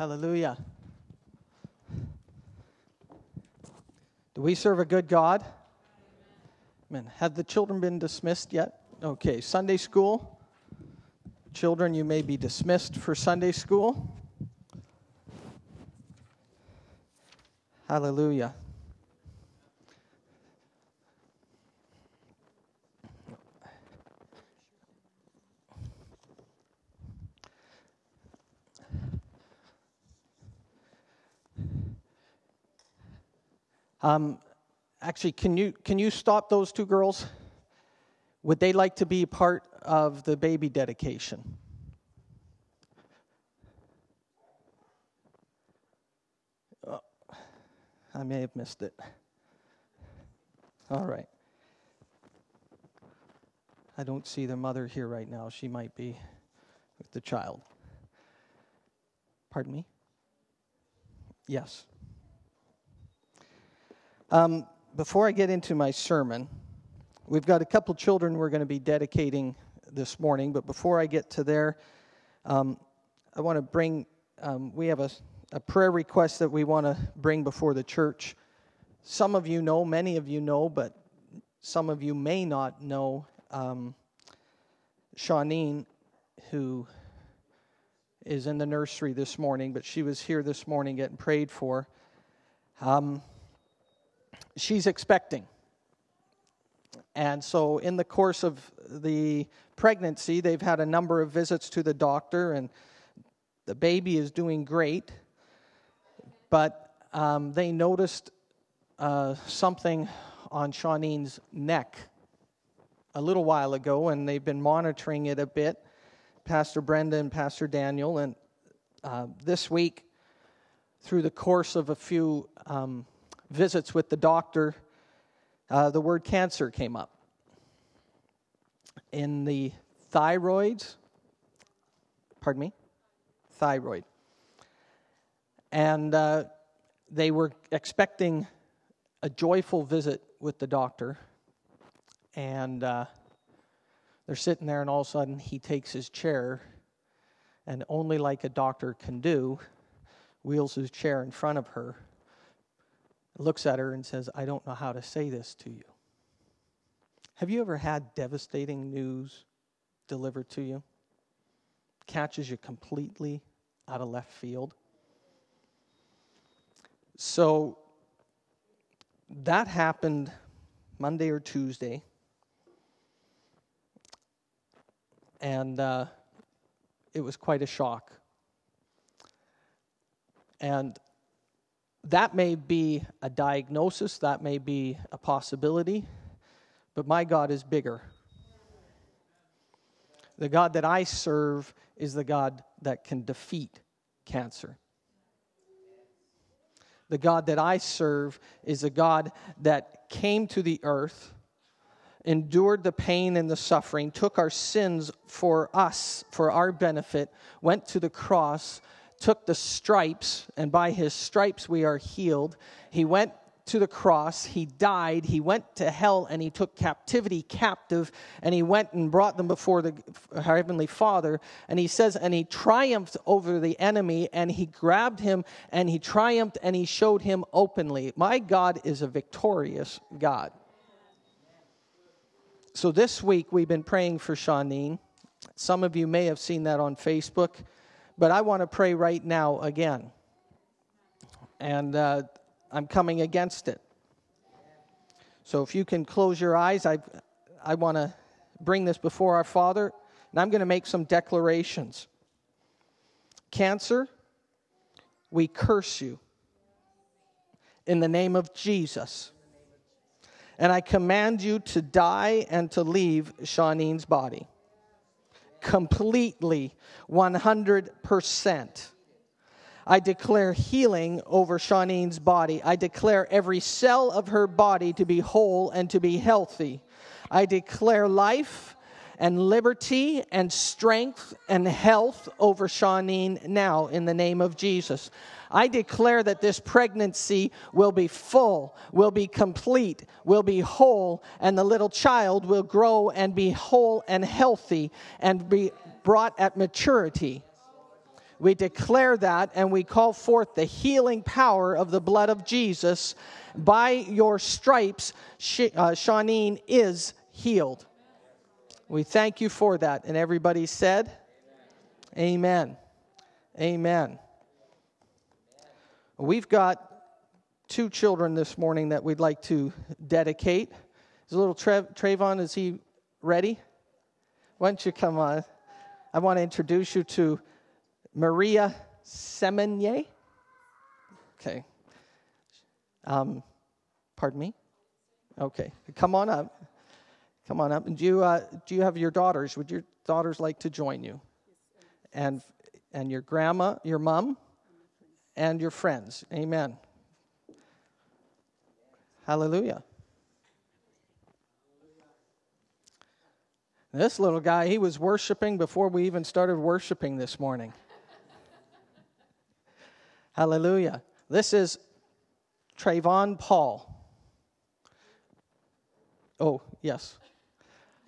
Hallelujah. Do we serve a good God? Amen. Have the children been dismissed yet? Okay, Sunday school. Children, you may be dismissed for Sunday school. Hallelujah. Um, actually, can you, can you stop those two girls? Would they like to be part of the baby dedication? Oh, I may have missed it. All right. I don't see the mother here right now. She might be with the child. Pardon me? Yes. Um, before I get into my sermon, we've got a couple children we're going to be dedicating this morning, but before I get to there, um, I want to bring, um, we have a, a prayer request that we want to bring before the church. Some of you know, many of you know, but some of you may not know um, Shawneen, who is in the nursery this morning, but she was here this morning getting prayed for. Um, she's expecting. And so, in the course of the pregnancy, they've had a number of visits to the doctor, and the baby is doing great. But um, they noticed uh, something on Shawneen's neck a little while ago, and they've been monitoring it a bit. Pastor Brenda and Pastor Daniel, and uh, this week, through the course of a few um, visits with the doctor, uh, the word cancer came up. In the thyroids, pardon me, thyroid. And uh, they were expecting a joyful visit with the doctor. And uh, they're sitting there, and all of a sudden, he takes his chair, and only like a doctor can do, wheels his chair in front of her looks at her and says, I don't know how to say this to you. Have you ever had devastating news delivered to you? Catches you completely out of left field. So that happened Monday or Tuesday. And uh, it was quite a shock. And that may be a diagnosis, that may be a possibility, but my God is bigger. The God that I serve is the God that can defeat cancer. The God that I serve is a God that came to the earth, endured the pain and the suffering, took our sins for us, for our benefit, went to the cross, took the stripes, and by his stripes we are healed. He went to the cross, he died, he went to hell, and he took captivity captive, and he went and brought them before the Heavenly Father. And he says, and he triumphed over the enemy, and he grabbed him, and he triumphed, and he showed him openly. My God is a victorious God. So this week we've been praying for Shawneen. Some of you may have seen that on Facebook. But I want to pray right now again. And uh, I'm coming against it. So if you can close your eyes, I, I want to bring this before our Father, and I'm going to make some declarations. Cancer, we curse you in the name of Jesus. And I command you to die and to leave Shawneen's body completely, 100%. I declare healing over Shawneen's body. I declare every cell of her body to be whole and to be healthy. I declare life and liberty and strength and health over Shawneen now in the name of Jesus. I declare that this pregnancy will be full, will be complete, will be whole, and the little child will grow and be whole and healthy and be brought at maturity. We declare that and we call forth the healing power of the blood of Jesus. By your stripes, uh, Shawneen is healed. We thank you for that. And everybody said, Amen. Amen. We've got two children this morning that we'd like to dedicate. Is little Trev, Trayvon, is he ready? Why don't you come on? I want to introduce you to Maria Semenier. Okay. Um, pardon me? Okay. Come on up. Come on up. And do you, uh, do you have your daughters? Would your daughters like to join you? And, and your grandma, your mom, and your friends. Amen. Hallelujah. This little guy, he was worshiping before we even started worshiping this morning. Hallelujah. This is Trayvon Paul. Oh, yes.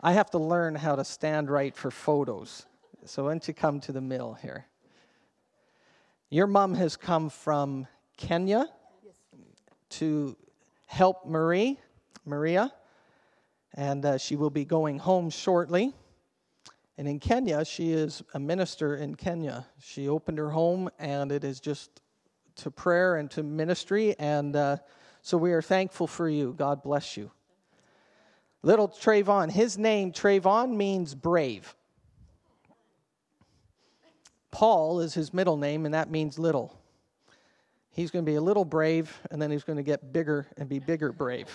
I have to learn how to stand right for photos. So, why don't you come to the middle here? Your mom has come from Kenya to help Marie, Maria, and uh, she will be going home shortly. And in Kenya, she is a minister in Kenya. She opened her home, and it is just to prayer and to ministry. And uh, so we are thankful for you. God bless you. Little Trayvon, his name, Trayvon, means brave. Paul is his middle name, and that means little. He's going to be a little brave, and then he's going to get bigger and be bigger brave.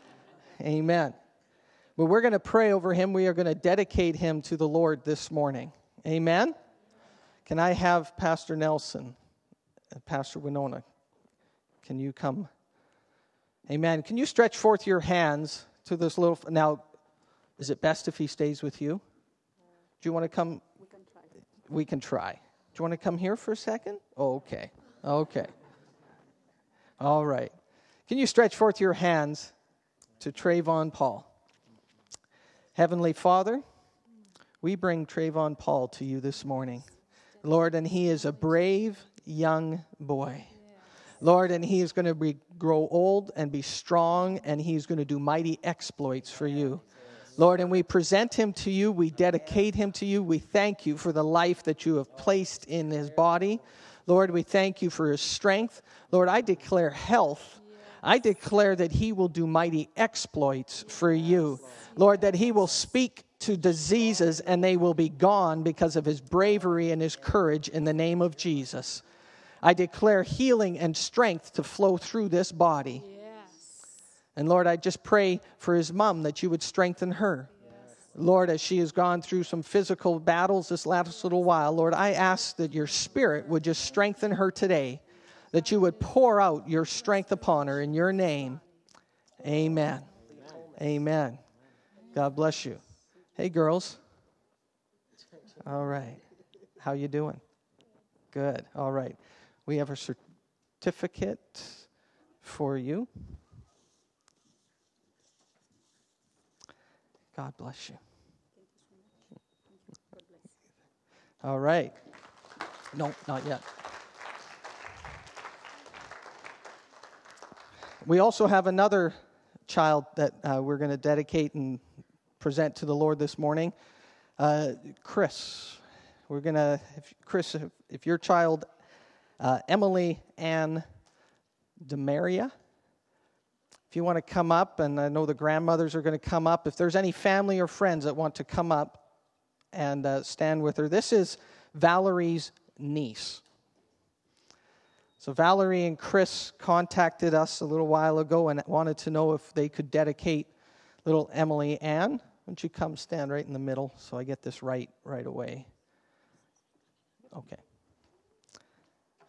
Amen. But we're going to pray over him. We are going to dedicate him to the Lord this morning. Amen. Can I have Pastor Nelson Pastor Winona? Can you come? Amen. Can you stretch forth your hands to this little. Now, is it best if he stays with you? Do you want to come? We can try. We can try. Do you want to come here for a second? Oh, okay. Okay. All right. Can you stretch forth your hands to Trayvon Paul? Heavenly Father, we bring Trayvon Paul to you this morning. Lord, and he is a brave young boy. Lord, and he is going to be, grow old and be strong, and he's going to do mighty exploits for you. Lord, and we present him to you. We dedicate him to you. We thank you for the life that you have placed in his body. Lord, we thank you for his strength. Lord, I declare health. I declare that he will do mighty exploits for you. Lord, that he will speak to diseases and they will be gone because of his bravery and his courage in the name of Jesus. I declare healing and strength to flow through this body. And Lord, I just pray for his mom that you would strengthen her. Lord, as she has gone through some physical battles this last little while, Lord, I ask that your spirit would just strengthen her today, that you would pour out your strength upon her in your name. Amen. Amen. God bless you. Hey girls. All right. How you doing? Good. All right. We have a certificate for you. God bless you. All right. No, not yet. We also have another child that uh, we're going to dedicate and present to the Lord this morning. Uh, Chris. We're going to, Chris, if, if your child, uh, Emily Ann Demaria, if you want to come up, and I know the grandmothers are going to come up, if there's any family or friends that want to come up and uh, stand with her, this is Valerie's niece. So, Valerie and Chris contacted us a little while ago and wanted to know if they could dedicate little Emily Ann. Why don't you come stand right in the middle so I get this right right away? Okay.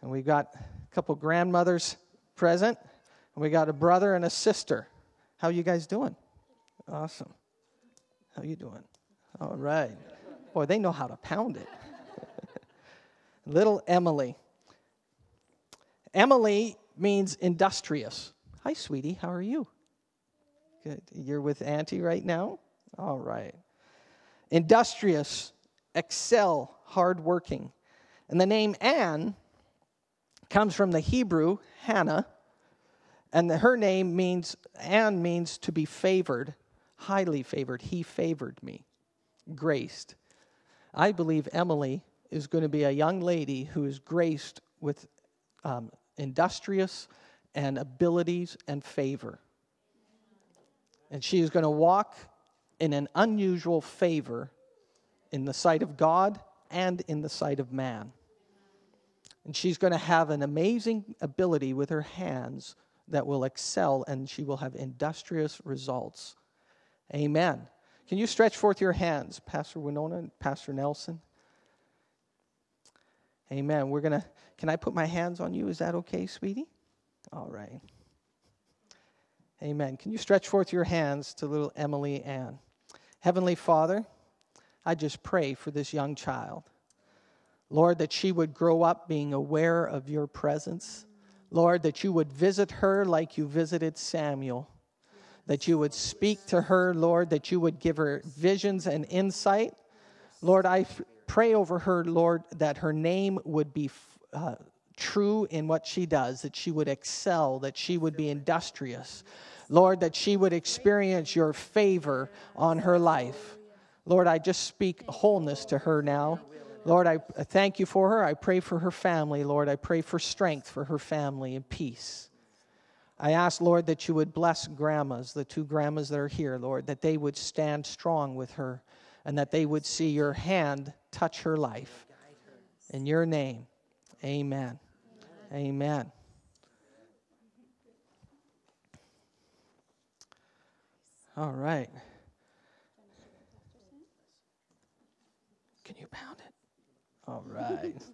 And we've got a couple grandmothers present. And we got a brother and a sister. How you guys doing? Awesome. How you doing? All right. Boy, they know how to pound it. Little Emily. Emily means industrious. Hi, sweetie. How are you? Good. You're with Auntie right now? All right. Industrious, excel, hardworking. And the name Anne comes from the Hebrew Hannah, and her name means, Anne means to be favored, highly favored. He favored me, graced. I believe Emily is going to be a young lady who is graced with um, industrious and abilities and favor. And she is going to walk in an unusual favor in the sight of God and in the sight of man. And she's going to have an amazing ability with her hands that will excel and she will have industrious results. Amen. Can you stretch forth your hands, Pastor Winona and Pastor Nelson? Amen. We're going to, can I put my hands on you? Is that okay, sweetie? All right. Amen. Can you stretch forth your hands to little Emily Ann? Heavenly Father, I just pray for this young child. Lord, that she would grow up being aware of your presence. Lord, that you would visit her like you visited Samuel. That you would speak to her, Lord, that you would give her visions and insight. Lord, I f- pray over her, Lord, that her name would be uh, true in what she does, that she would excel, that she would be industrious. Lord, that she would experience your favor on her life. Lord, I just speak wholeness to her now. Lord, I thank you for her. I pray for her family, Lord. I pray for strength for her family and peace. I ask, Lord, that you would bless grandmas, the two grandmas that are here, Lord, that they would stand strong with her and that they would see your hand touch her life. In your name, amen. Amen. All right. Can you pound it? All right.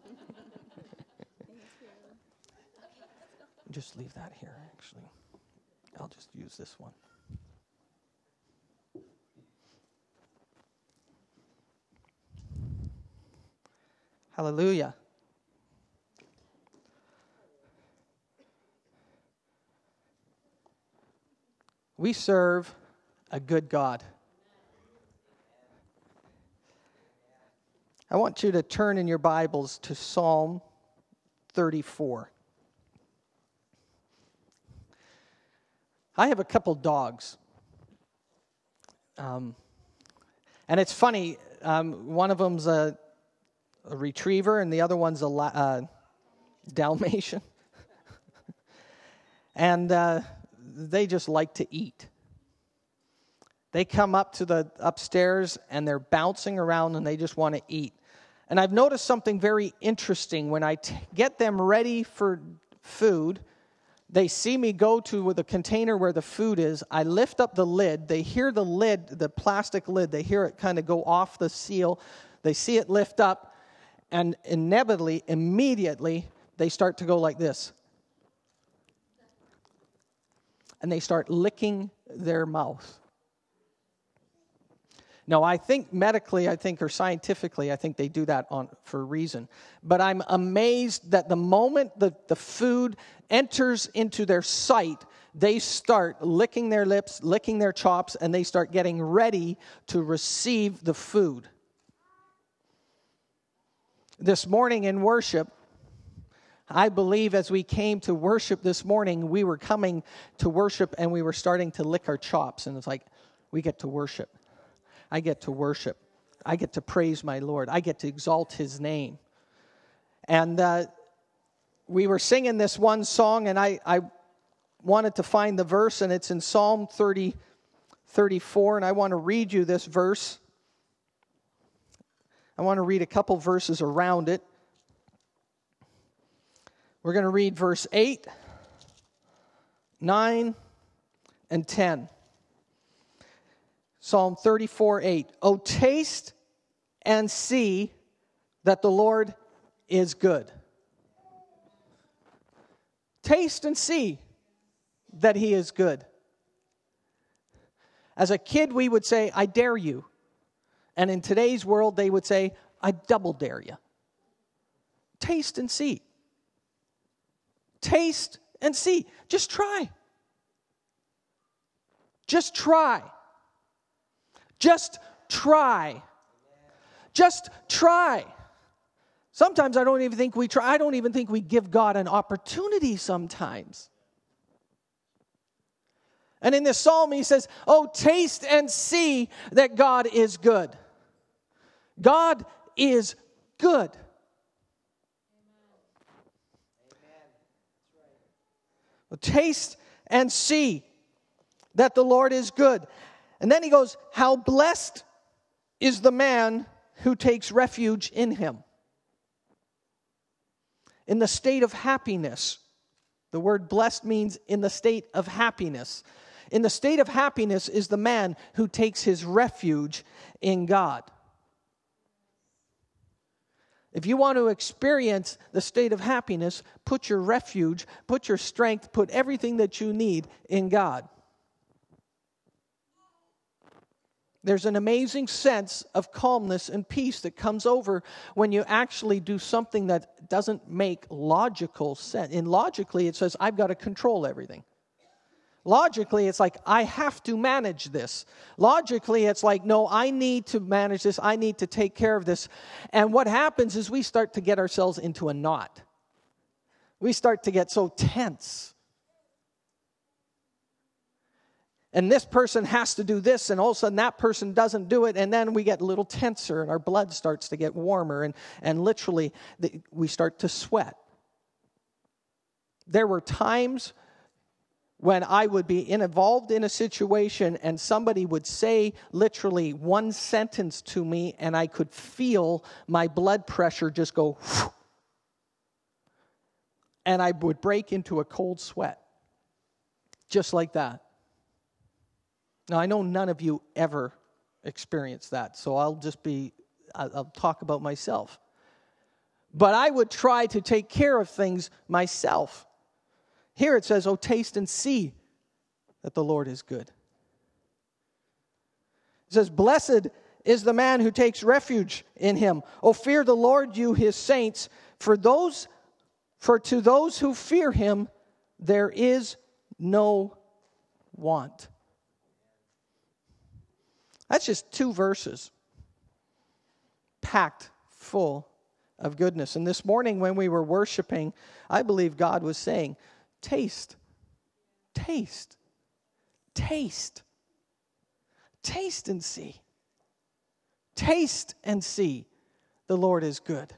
just leave that here, actually. I'll just use this one. Hallelujah. We serve a good God. I want you to turn in your Bibles to Psalm 34. I have a couple dogs. Um, and it's funny, um, one of them's a, a, retriever and the other one's a uh, Dalmatian. and uh, they just like to eat. They come up to the upstairs and they're bouncing around and they just want to eat. And I've noticed something very interesting when I t- get them ready for food. They see me go to the container where the food is. I lift up the lid. They hear the lid, the plastic lid, they hear it kind of go off the seal. They see it lift up, and inevitably, immediately, they start to go like this and they start licking their mouth. Now, I think medically, I think, or scientifically, I think they do that on, for a reason. But I'm amazed that the moment the, the food enters into their sight, they start licking their lips, licking their chops, and they start getting ready to receive the food. This morning in worship, I believe as we came to worship this morning, we were coming to worship and we were starting to lick our chops. And it's like, we get to worship. I get to worship. I get to praise my Lord. I get to exalt his name. And uh, we were singing this one song, and I, I wanted to find the verse, and it's in Psalm 30, 34. And I want to read you this verse. I want to read a couple verses around it. We're going to read verse 8, 9, and 10. Psalm 34 8. Oh, taste and see that the Lord is good. Taste and see that He is good. As a kid, we would say, I dare you. And in today's world, they would say, I double dare you. Taste and see. Taste and see. Just try. Just try. Just try. Just try. Sometimes I don't even think we try, I don't even think we give God an opportunity sometimes. And in this psalm, he says, Oh, taste and see that God is good. God is good. Taste and see that the Lord is good. And then he goes, How blessed is the man who takes refuge in him. In the state of happiness. The word blessed means in the state of happiness. In the state of happiness is the man who takes his refuge in God. If you want to experience the state of happiness, put your refuge, put your strength, put everything that you need in God. There's an amazing sense of calmness and peace that comes over when you actually do something that doesn't make logical sense. In logically, it says, I've got to control everything. Logically, it's like, I have to manage this. Logically, it's like, no, I need to manage this. I need to take care of this. And what happens is we start to get ourselves into a knot. We start to get so tense. And this person has to do this, and all of a sudden that person doesn't do it, and then we get a little tenser, and our blood starts to get warmer, and, and literally we start to sweat. There were times when I would be involved in a situation and somebody would say literally one sentence to me and I could feel my blood pressure just go and I would break into a cold sweat. Just like that. Now, I know none of you ever experienced that, so I'll just be, I'll talk about myself. But I would try to take care of things myself. Here it says, Oh, taste and see that the Lord is good. It says, Blessed is the man who takes refuge in him. Oh, fear the Lord, you his saints, for those for to those who fear him there is no want. That's just two verses packed full of goodness. And this morning, when we were worshiping, I believe God was saying, Taste, taste, taste, taste and see. Taste and see the Lord is good.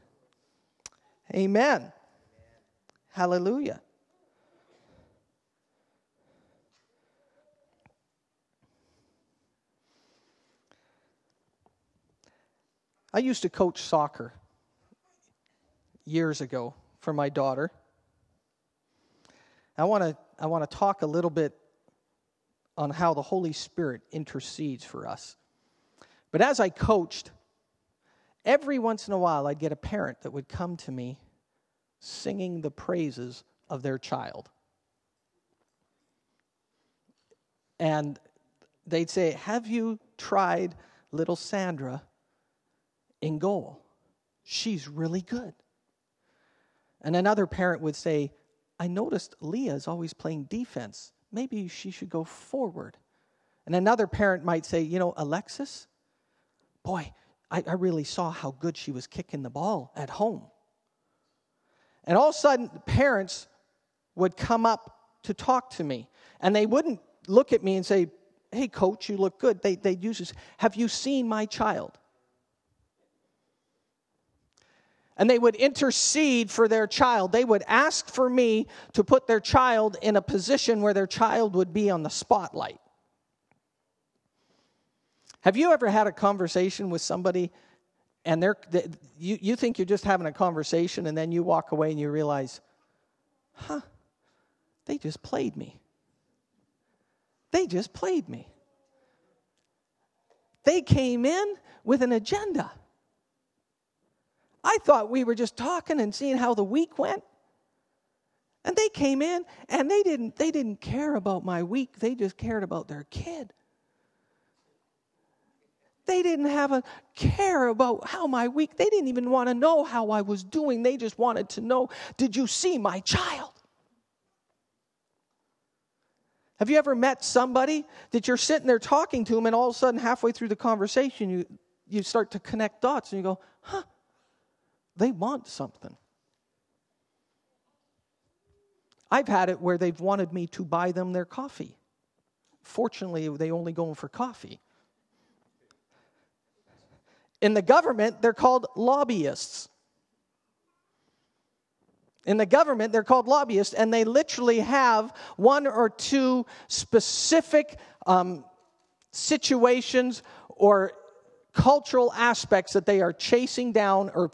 Amen. Hallelujah. I used to coach soccer years ago for my daughter. I want to I want to talk a little bit on how the Holy Spirit intercedes for us. But as I coached, every once in a while I'd get a parent that would come to me singing the praises of their child. And they'd say, Have you tried little Sandra in goal? She's really good. And another parent would say, I noticed Leah is always playing defense. Maybe she should go forward. And another parent might say, You know, Alexis, boy, I, I really saw how good she was kicking the ball at home. And all of a sudden, parents would come up to talk to me. And they wouldn't look at me and say, Hey, coach, you look good. They, they'd use this, Have you seen my child? And they would intercede for their child. They would ask for me to put their child in a position where their child would be on the spotlight. Have you ever had a conversation with somebody and they're, they, you, you think you're just having a conversation and then you walk away and you realize, huh, they just played me. They just played me. They came in with an agenda. I thought we were just talking and seeing how the week went. And they came in and they didn't they didn't care about my week. They just cared about their kid. They didn't have a care about how my week. They didn't even want to know how I was doing. They just wanted to know, did you see my child? Have you ever met somebody that you're sitting there talking to them and all of a sudden halfway through the conversation you you start to connect dots and you go, "Huh, they want something. I've had it where they've wanted me to buy them their coffee. Fortunately, they only go in for coffee. In the government, they're called lobbyists. In the government, they're called lobbyists, and they literally have one or two specific um, situations or cultural aspects that they are chasing down or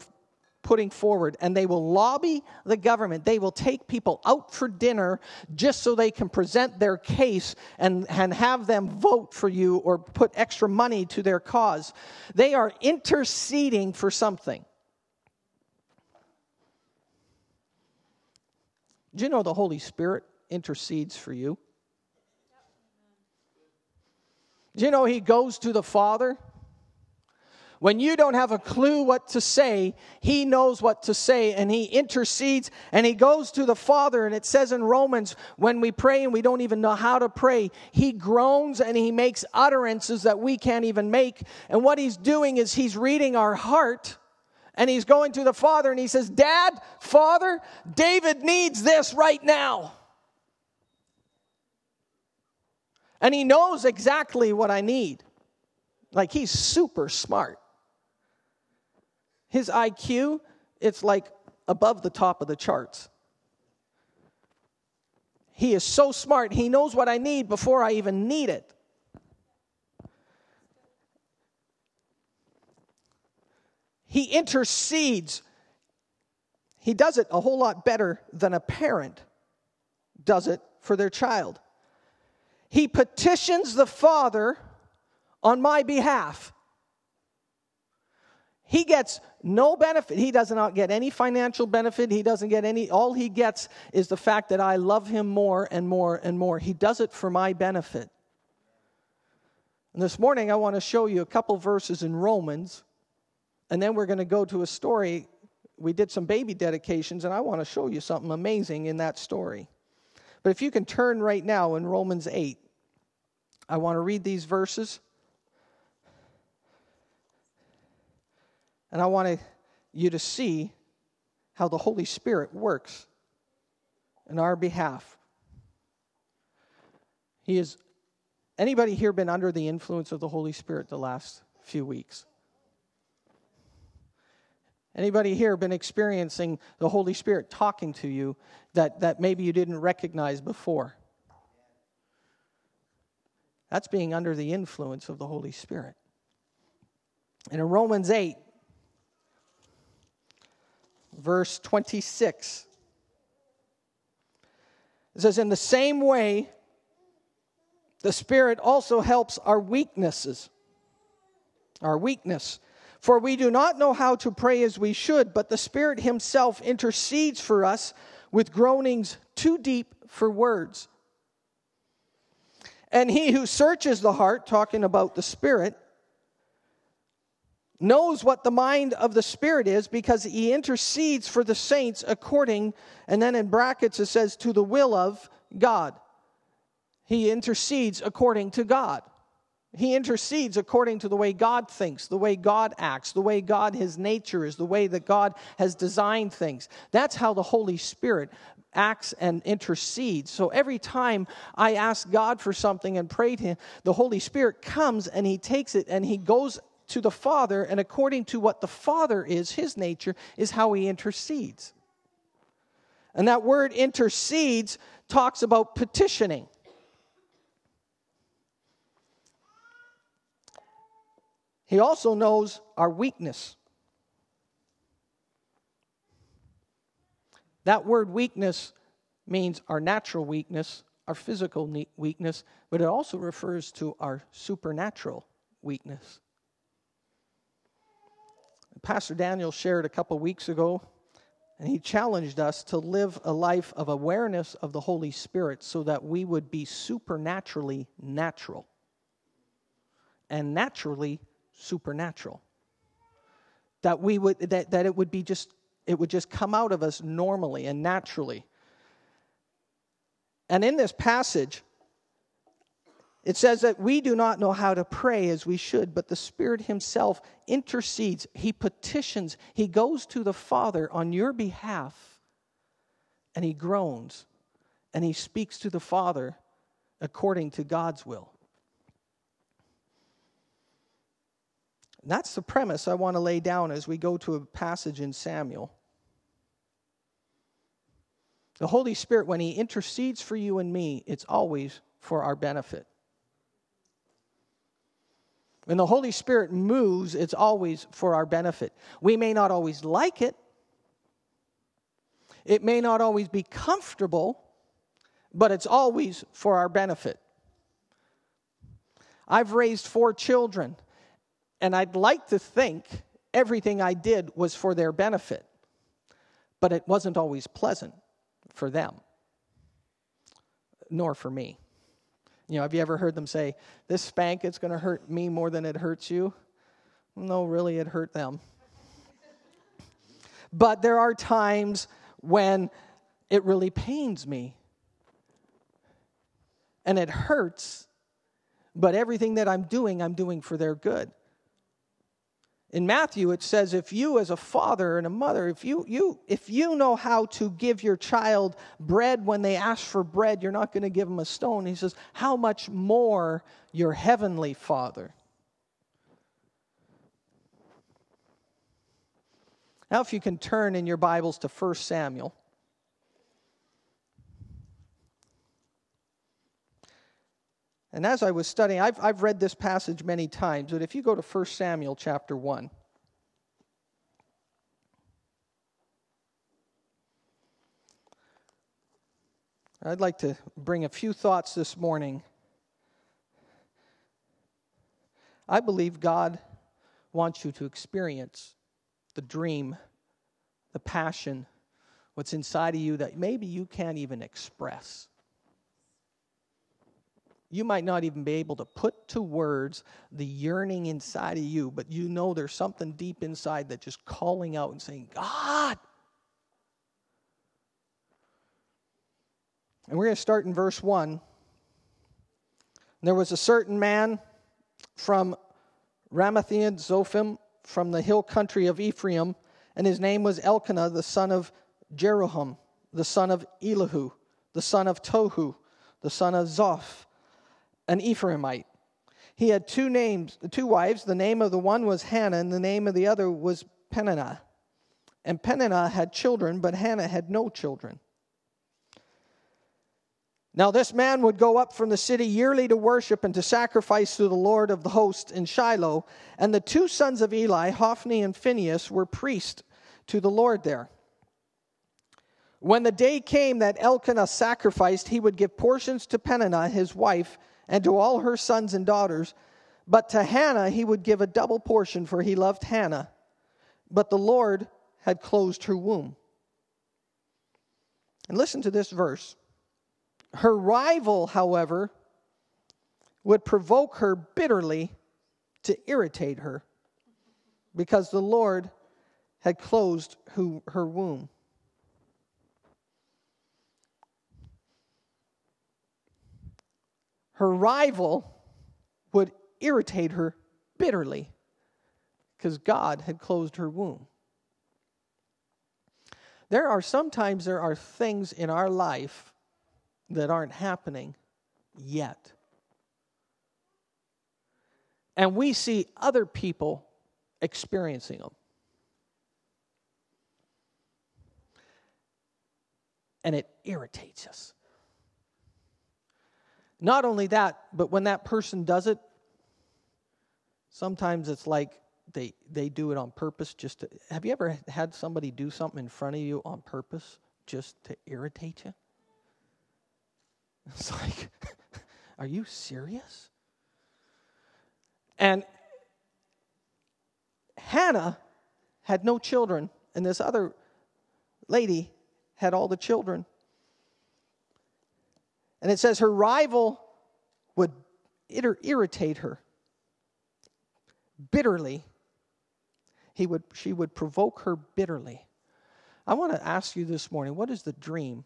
putting forward, and they will lobby the government. They will take people out for dinner just so they can present their case and, and have them vote for you or put extra money to their cause. They are interceding for something. Do you know the Holy Spirit intercedes for you? Do you know He goes to the Father? When you don't have a clue what to say, he knows what to say and he intercedes and he goes to the Father. And it says in Romans, when we pray and we don't even know how to pray, he groans and he makes utterances that we can't even make. And what he's doing is he's reading our heart and he's going to the Father and he says, Dad, Father, David needs this right now. And he knows exactly what I need. Like he's super smart. His IQ, it's like above the top of the charts. He is so smart, he knows what I need before I even need it. He intercedes. He does it a whole lot better than a parent does it for their child. He petitions the Father on my behalf. He gets no benefit. He does not get any financial benefit. He doesn't get any, all he gets is the fact that I love him more and more and more. He does it for my benefit. And this morning, I want to show you a couple verses in Romans, and then we're going to go to a story. We did some baby dedications, and I want to show you something amazing in that story. But if you can turn right now in Romans 8, I want to read these verses. And I want you to see how the Holy Spirit works in our behalf. He is anybody here been under the influence of the Holy Spirit the last few weeks? Anybody here been experiencing the Holy Spirit talking to you that, that maybe you didn't recognize before? That's being under the influence of the Holy Spirit. And in Romans 8, verse 26. It says, In the same way, the Spirit also helps our weaknesses. Our weakness. For we do not know how to pray as we should, but the Spirit Himself intercedes for us with groanings too deep for words. And He who searches the heart, talking about the Spirit, knows what the mind of the Spirit is because he intercedes for the saints according, and then in brackets it says, to the will of God. He intercedes according to God. He intercedes according to the way God thinks, the way God acts, the way God, his nature is, the way that God has designed things. That's how the Holy Spirit acts and intercedes. So every time I ask God for something and pray to Him, the Holy Spirit comes and He takes it and He goes to the Father, and according to what the Father is, his nature, is how he intercedes. And that word intercedes talks about petitioning. He also knows our weakness. That word weakness means our natural weakness, our physical weakness, but it also refers to our supernatural weakness. Pastor Daniel shared a couple weeks ago, and he challenged us to live a life of awareness of the Holy Spirit so that we would be supernaturally natural and naturally supernatural. That we would that, that it would be just it would just come out of us normally and naturally. And in this passage, It says that we do not know how to pray as we should, but the Spirit Himself intercedes. He petitions. He goes to the Father on your behalf and He groans and He speaks to the Father according to God's will. that's the premise I want to lay down as we go to a passage in Samuel. The Holy Spirit, when He intercedes for you and me, it's always for our benefit. When the Holy Spirit moves, it's always for our benefit. We may not always like it, it may not always be comfortable, but it's always for our benefit. I've raised four children, and I'd like to think everything I did was for their benefit, but it wasn't always pleasant for them, nor for me. You know, have you ever heard them say, This spank, it's going to hurt me more than it hurts you? No, really, it hurt them. but there are times when it really pains me and it hurts, but everything that I'm doing, I'm doing for their good. In Matthew, it says, if you as a father and a mother, if you, you, if you know how to give your child bread when they ask for bread, you're not going to give them a stone. He says, how much more your heavenly father? Now, if you can turn in your Bibles to 1 Samuel. And as I was studying, I've, I've read this passage many times, but if you go to 1 Samuel chapter 1, I'd like to bring a few thoughts this morning. I believe God wants you to experience the dream, the passion, what's inside of you that maybe you can't even express you might not even be able to put to words the yearning inside of you, but you know there's something deep inside that's just calling out and saying, God. And we're going to start in verse 1. There was a certain man from Ramathaim Zophim, from the hill country of Ephraim, and his name was Elkanah, the son of Jeroham, the son of Elihu, the son of Tohu, the son of Zoph an Ephraimite. He had two names, two wives. The name of the one was Hannah, and the name of the other was Peninnah. And Peninnah had children, but Hannah had no children. Now, this man would go up from the city yearly to worship and to sacrifice to the Lord of the host in Shiloh. And the two sons of Eli, Hophni and Phinehas, were priests to the Lord there. When the day came that Elkanah sacrificed, he would give portions to Peninnah, his wife, and to all her sons and daughters. But to Hannah he would give a double portion, for he loved Hannah. But the Lord had closed her womb. And listen to this verse. Her rival, however, would provoke her bitterly to irritate her because the Lord had closed her womb. Her rival would irritate her bitterly because God had closed her womb. There are sometimes there are things in our life that aren't happening yet. And we see other people experiencing them. And it irritates us. Not only that, but when that person does it, sometimes it's like they they do it on purpose just to have you ever had somebody do something in front of you on purpose just to irritate you? It's like are you serious? And hannah had no children and this other lady had all the children and it says her rival would irritate her bitterly. He would, she would provoke her bitterly. I want to ask you this morning what is the dream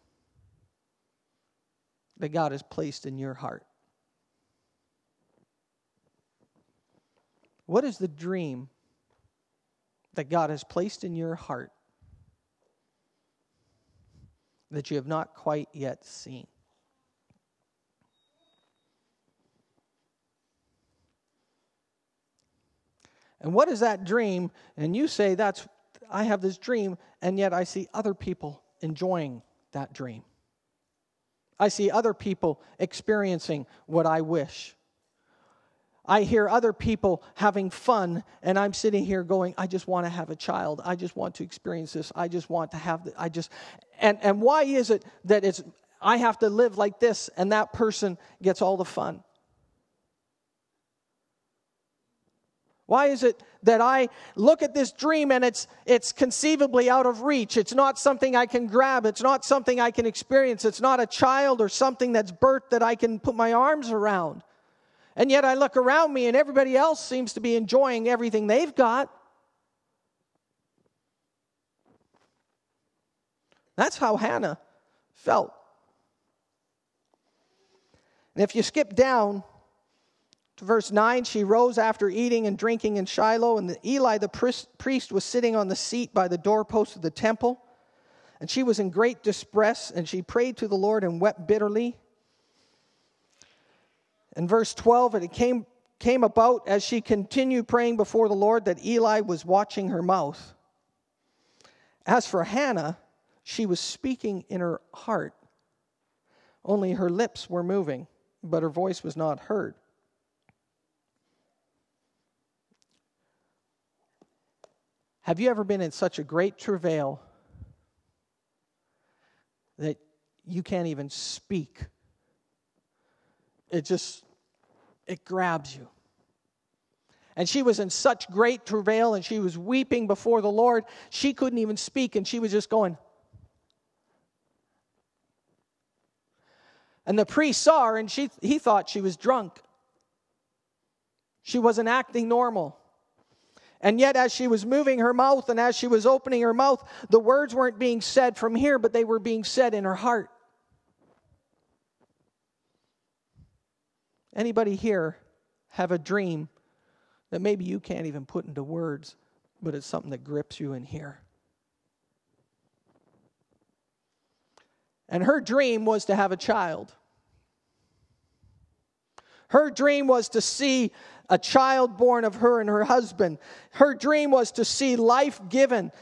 that God has placed in your heart? What is the dream that God has placed in your heart that you have not quite yet seen? And what is that dream? And you say, That's, I have this dream, and yet I see other people enjoying that dream. I see other people experiencing what I wish. I hear other people having fun, and I'm sitting here going, I just want to have a child. I just want to experience this. I just want to have, the, I just, and, and why is it that it's, I have to live like this, and that person gets all the fun? Why is it that I look at this dream and it's, it's conceivably out of reach? It's not something I can grab. It's not something I can experience. It's not a child or something that's birthed that I can put my arms around. And yet I look around me and everybody else seems to be enjoying everything they've got. That's how Hannah felt. And if you skip down verse 9, she rose after eating and drinking in Shiloh, and the Eli the priest was sitting on the seat by the doorpost of the temple. And she was in great distress, and she prayed to the Lord and wept bitterly. In verse 12, and it came, came about as she continued praying before the Lord that Eli was watching her mouth. As for Hannah, she was speaking in her heart. Only her lips were moving, but her voice was not heard. Have you ever been in such a great travail that you can't even speak? It just, it grabs you. And she was in such great travail and she was weeping before the Lord. She couldn't even speak and she was just going. And the priest saw her and she, he thought she was drunk. She wasn't acting normal. And yet, as she was moving her mouth and as she was opening her mouth, the words weren't being said from here, but they were being said in her heart. Anybody here have a dream that maybe you can't even put into words, but it's something that grips you in here? And her dream was to have a child. Her dream was to see a child born of her and her husband. Her dream was to see life given.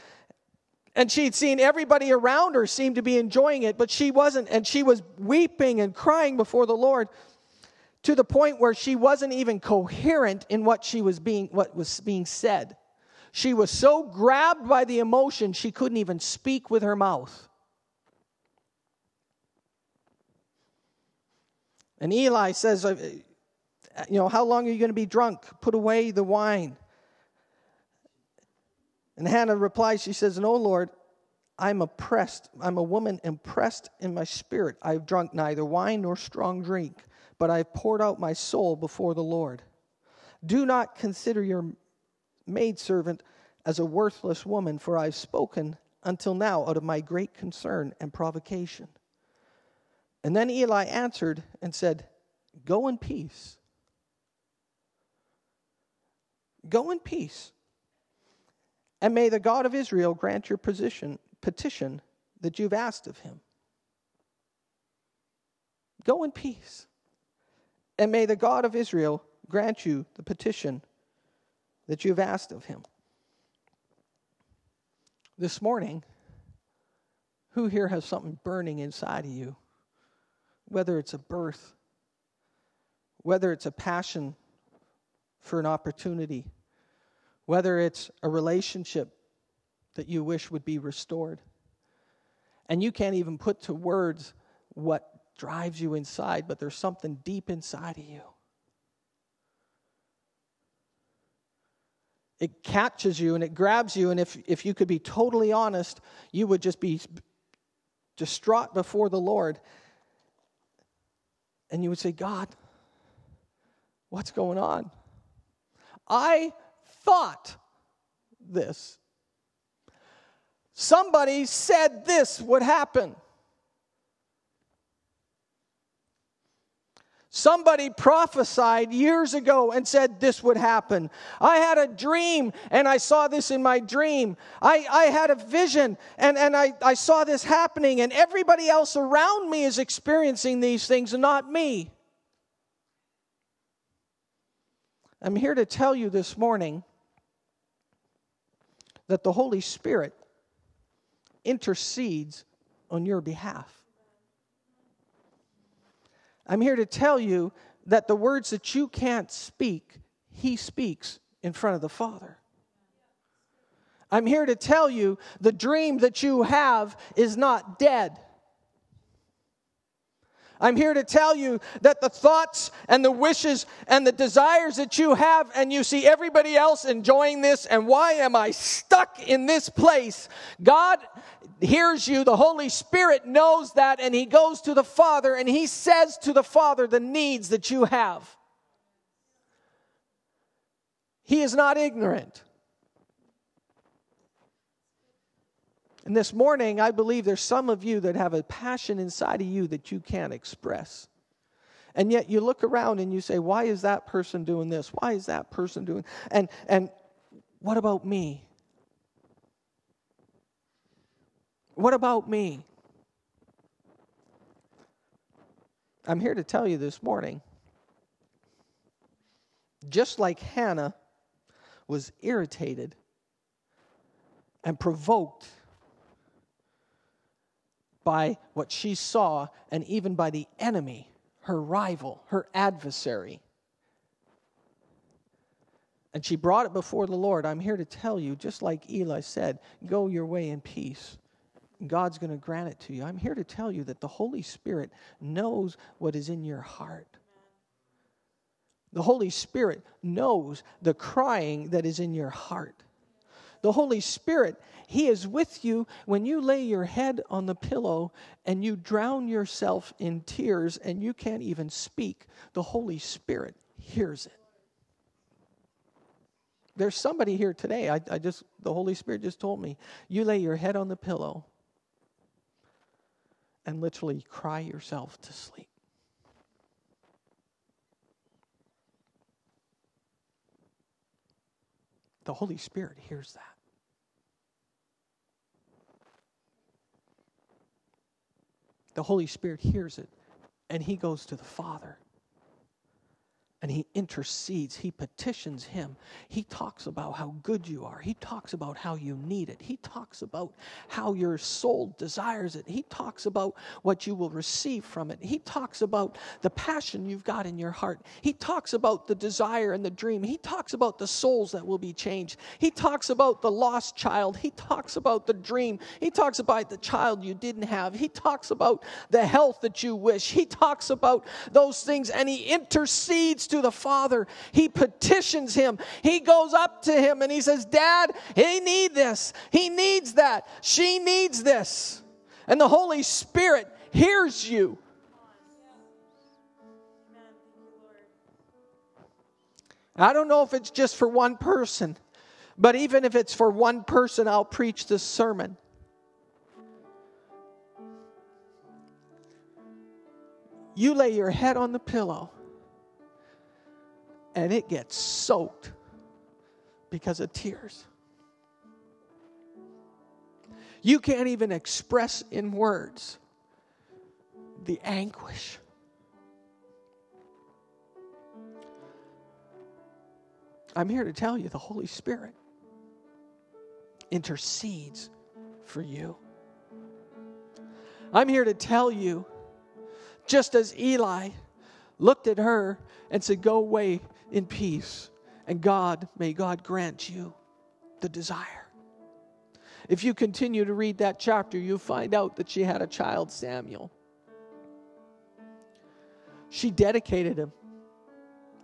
And she'd seen everybody around her seem to be enjoying it, but she wasn't. And she was weeping and crying before the Lord to the point where she wasn't even coherent in what she was being what was being said. She was so grabbed by the emotion she couldn't even speak with her mouth. And Eli says, uh, Uh, you know, how long are you going to be drunk? Put away the wine. And Hannah replies, she says, No, Lord, I'm oppressed. I'm a woman impressed in my spirit. I've drunk neither wine nor strong drink, but I've poured out my soul before the Lord. Do not consider your maidservant as a worthless woman, for I've spoken until now out of my great concern and provocation. And then Eli answered and said, Go in peace. Go in peace. And may the God of Israel grant your position, petition that you've asked of him. Go in peace. And may the God of Israel grant you the petition that you've asked of him. This morning, who here has something burning inside of you? Whether it's a birth, whether it's a passion for an opportunity, whether it's a relationship that you wish would be restored. And you can't even put to words what drives you inside, but there's something deep inside of you. It catches you and it grabs you, and if, if you could be totally honest, you would just be distraught before the Lord. And you would say, God, what's going on? I thought this. Somebody said this would happen. Somebody prophesied years ago and said this would happen. I had a dream and I saw this in my dream. I, I had a vision and, and I, I saw this happening, and everybody else around me is experiencing these things and not me. I'm here to tell you this morning that the Holy Spirit intercedes on your behalf. I'm here to tell you that the words that you can't speak, He speaks in front of the Father. I'm here to tell you the dream that you have is not dead. I'm here to tell you that the thoughts and the wishes and the desires that you have, and you see everybody else enjoying this, and why am I stuck in this place? God hears you, the Holy Spirit knows that, and He goes to the Father and He says to the Father the needs that you have. He is not ignorant. And this morning, I believe there's some of you that have a passion inside of you that you can't express. And yet you look around and you say, why is that person doing this? Why is that person doing and and what about me? What about me? I'm here to tell you this morning just like Hannah was irritated and provoked by what she saw and even by the enemy, her rival, her adversary. And she brought it before the Lord. I'm here to tell you, just like Eli said, go your way in peace. God's going to grant it to you. I'm here to tell you that the Holy Spirit knows what is in your heart. The Holy Spirit knows the crying that is in your heart. The Holy Spirit, He is with you when you lay your head on the pillow and you drown yourself in tears and you can't even speak. The Holy Spirit hears it. There's somebody here today. I, I just, the Holy Spirit just told me, you lay your head on the pillow and literally cry yourself to sleep. The Holy Spirit hears that. The Holy Spirit hears it and he goes to the Father and he intercedes, he petitions him. He talks about how good you are. He talks about how you need it. He talks about how your soul desires it. He talks about what you will receive from it. He talks about the passion you've got in your heart. He talks about the desire and the dream. He talks about the souls that will be changed. He talks about the lost child. He talks about the dream. He talks about the child you didn't have. He talks about the health that you wish. He talks about those things and he intercedes to the Father. He petitions him. He goes up to him and he says, Dad, he needs this. He needs that. She needs this. And the Holy Spirit hears you. I don't know if it's just for one person, but even if it's for one person, I'll preach this sermon. You lay your head on the pillow and it gets soaked because of tears. You can't even express in words the anguish. I'm here to tell you the Holy Spirit intercedes for you. I'm here to tell you, just as Eli looked at her and said, Go away in peace. And God, may God grant you the desire. If you continue to read that chapter, you find out that she had a child, Samuel. She dedicated him,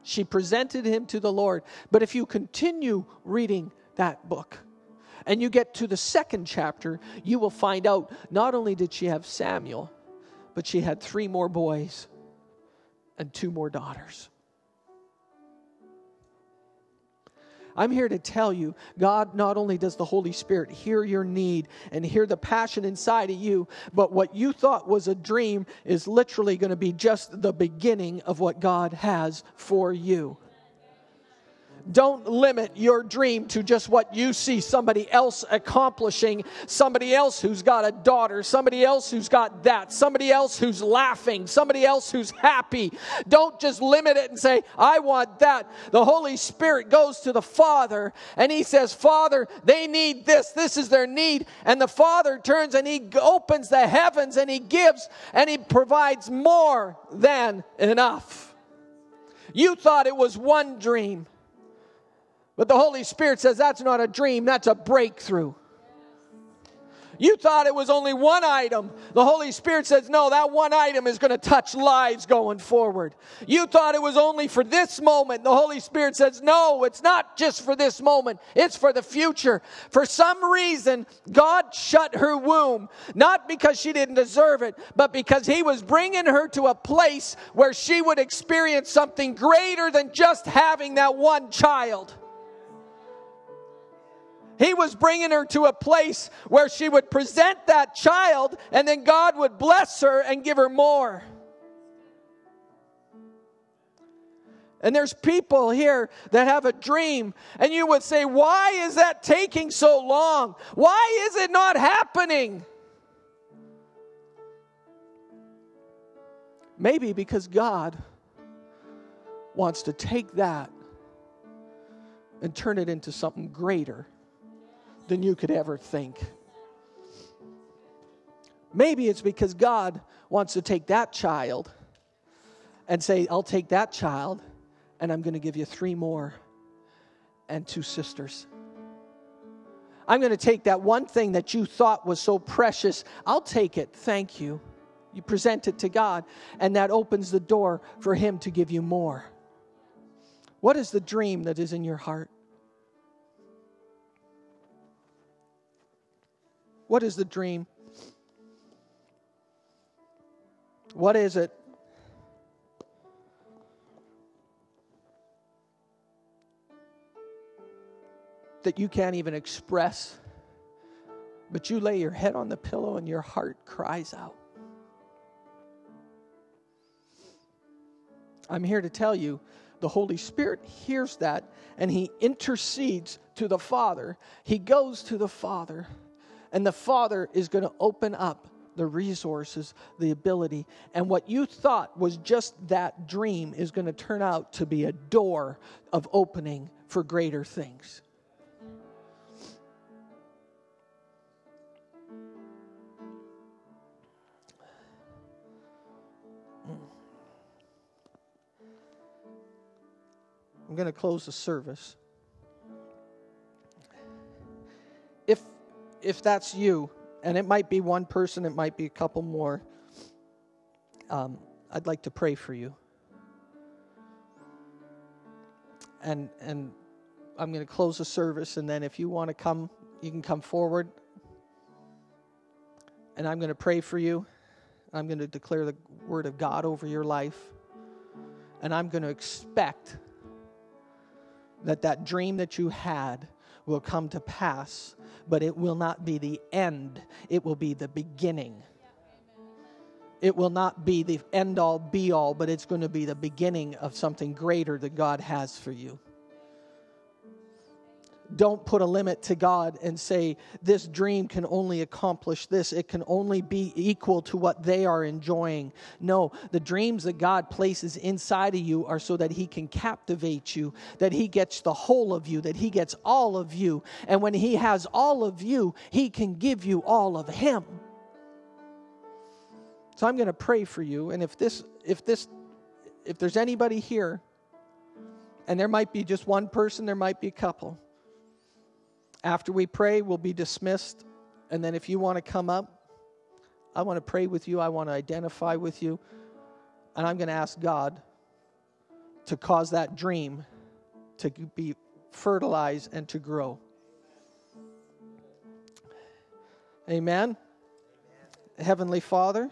she presented him to the Lord. But if you continue reading that book, and you get to the second chapter, you will find out not only did she have Samuel, but she had three more boys and two more daughters. I'm here to tell you God not only does the Holy Spirit hear your need and hear the passion inside of you, but what you thought was a dream is literally going to be just the beginning of what God has for you. Don't limit your dream to just what you see somebody else accomplishing, somebody else who's got a daughter, somebody else who's got that, somebody else who's laughing, somebody else who's happy. Don't just limit it and say, I want that. The Holy Spirit goes to the Father and he says, Father, they need this. This is their need. And the Father turns and he opens the heavens and he gives and he provides more than enough. You thought it was one dream. But the Holy Spirit says that's not a dream, that's a breakthrough. You thought it was only one item. The Holy Spirit says, no, that one item is going to touch lives going forward. You thought it was only for this moment. The Holy Spirit says, no, it's not just for this moment. It's for the future. For some reason, God shut her womb, not because she didn't deserve it, but because He was bringing her to a place where she would experience something greater than just having that one child. He was bringing her to a place where she would present that child and then God would bless her and give her more. And there's people here that have a dream, and you would say, Why is that taking so long? Why is it not happening? Maybe because God wants to take that and turn it into something greater than you could ever think. Maybe it's because God wants to take that child and say, I'll take that child and I'm going to give you three more and two sisters. I'm going to take that one thing that you thought was so precious. I'll take it. Thank you. You present it to God, and that opens the door for Him to give you more. What is the dream that is in your heart? What is the dream? What is it? That you can't even express, but you lay your head on the pillow and your heart cries out. I'm here to tell you the Holy Spirit hears that and He intercedes to the Father. He goes to the Father and the Father is going to open up the resources, the ability. And what you thought was just that dream is going to turn out to be a door of opening for greater things. I'm going to close the service. If if that's you, and it might be one person, it might be a couple more, um, I'd like to pray for you. And and I'm going to close the service, and then if you want to come, you can come forward. And I'm going to pray for you. I'm going to declare the word of God over your life. And I'm going to expect that that dream that you had will come to pass but it will not be the end, it will be the beginning. It will not be the end all be all, but it's going to be the beginning of something greater that God has for you. Don't put a limit to God and say, this dream can only accomplish this. It can only be equal to what they are enjoying. No, the dreams that God places inside of you are so that He can captivate you, that He gets the whole of you, that He gets all of you. And when He has all of you, He can give you all of Him. So I'm going to pray for you. And if this, if this, if there's anybody here, and there might be just one person, there might be a couple after we pray, we'll be dismissed. And then if you want to come up, I want to pray with you. I want to identify with you. And I'm going to ask God to cause that dream to be fertilized and to grow. Amen. Amen. Heavenly Father,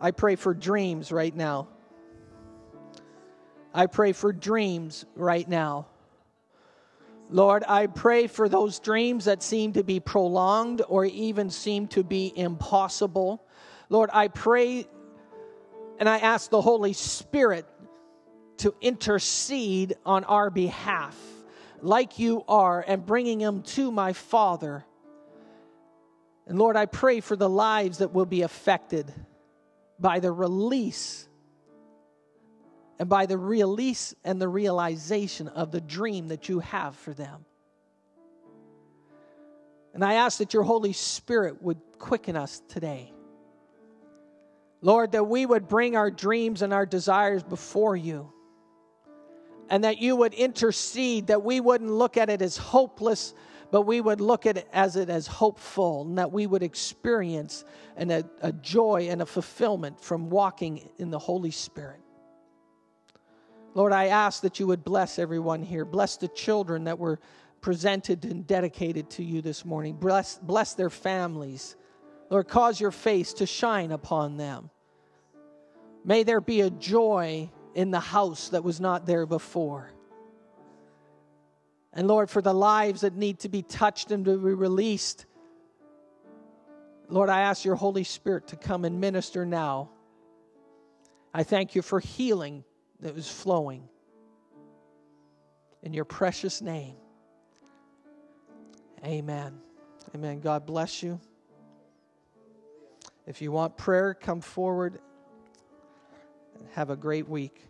I pray for dreams right now. I pray for dreams right now. Lord, I pray for those dreams that seem to be prolonged or even seem to be impossible. Lord, I pray and I ask the Holy Spirit to intercede on our behalf, like you are, and bringing them to my Father. And Lord, I pray for the lives that will be affected by the release and by the release and the realization of the dream that you have for them. And I ask that your Holy Spirit would quicken us today. Lord, that we would bring our dreams and our desires before you. And that you would intercede, that we wouldn't look at it as hopeless, but we would look at it as it as hopeful, and that we would experience an, a, a joy and a fulfillment from walking in the Holy Spirit. Lord, I ask that you would bless everyone here. Bless the children that were presented and dedicated to you this morning. Bless, bless their families. Lord, cause your face to shine upon them. May there be a joy in the house that was not there before. And Lord, for the lives that need to be touched and to be released, Lord, I ask your Holy Spirit to come and minister now. I thank you for healing that was flowing. In your precious name. Amen. Amen. God bless you. If you want prayer, come forward. Have a great week.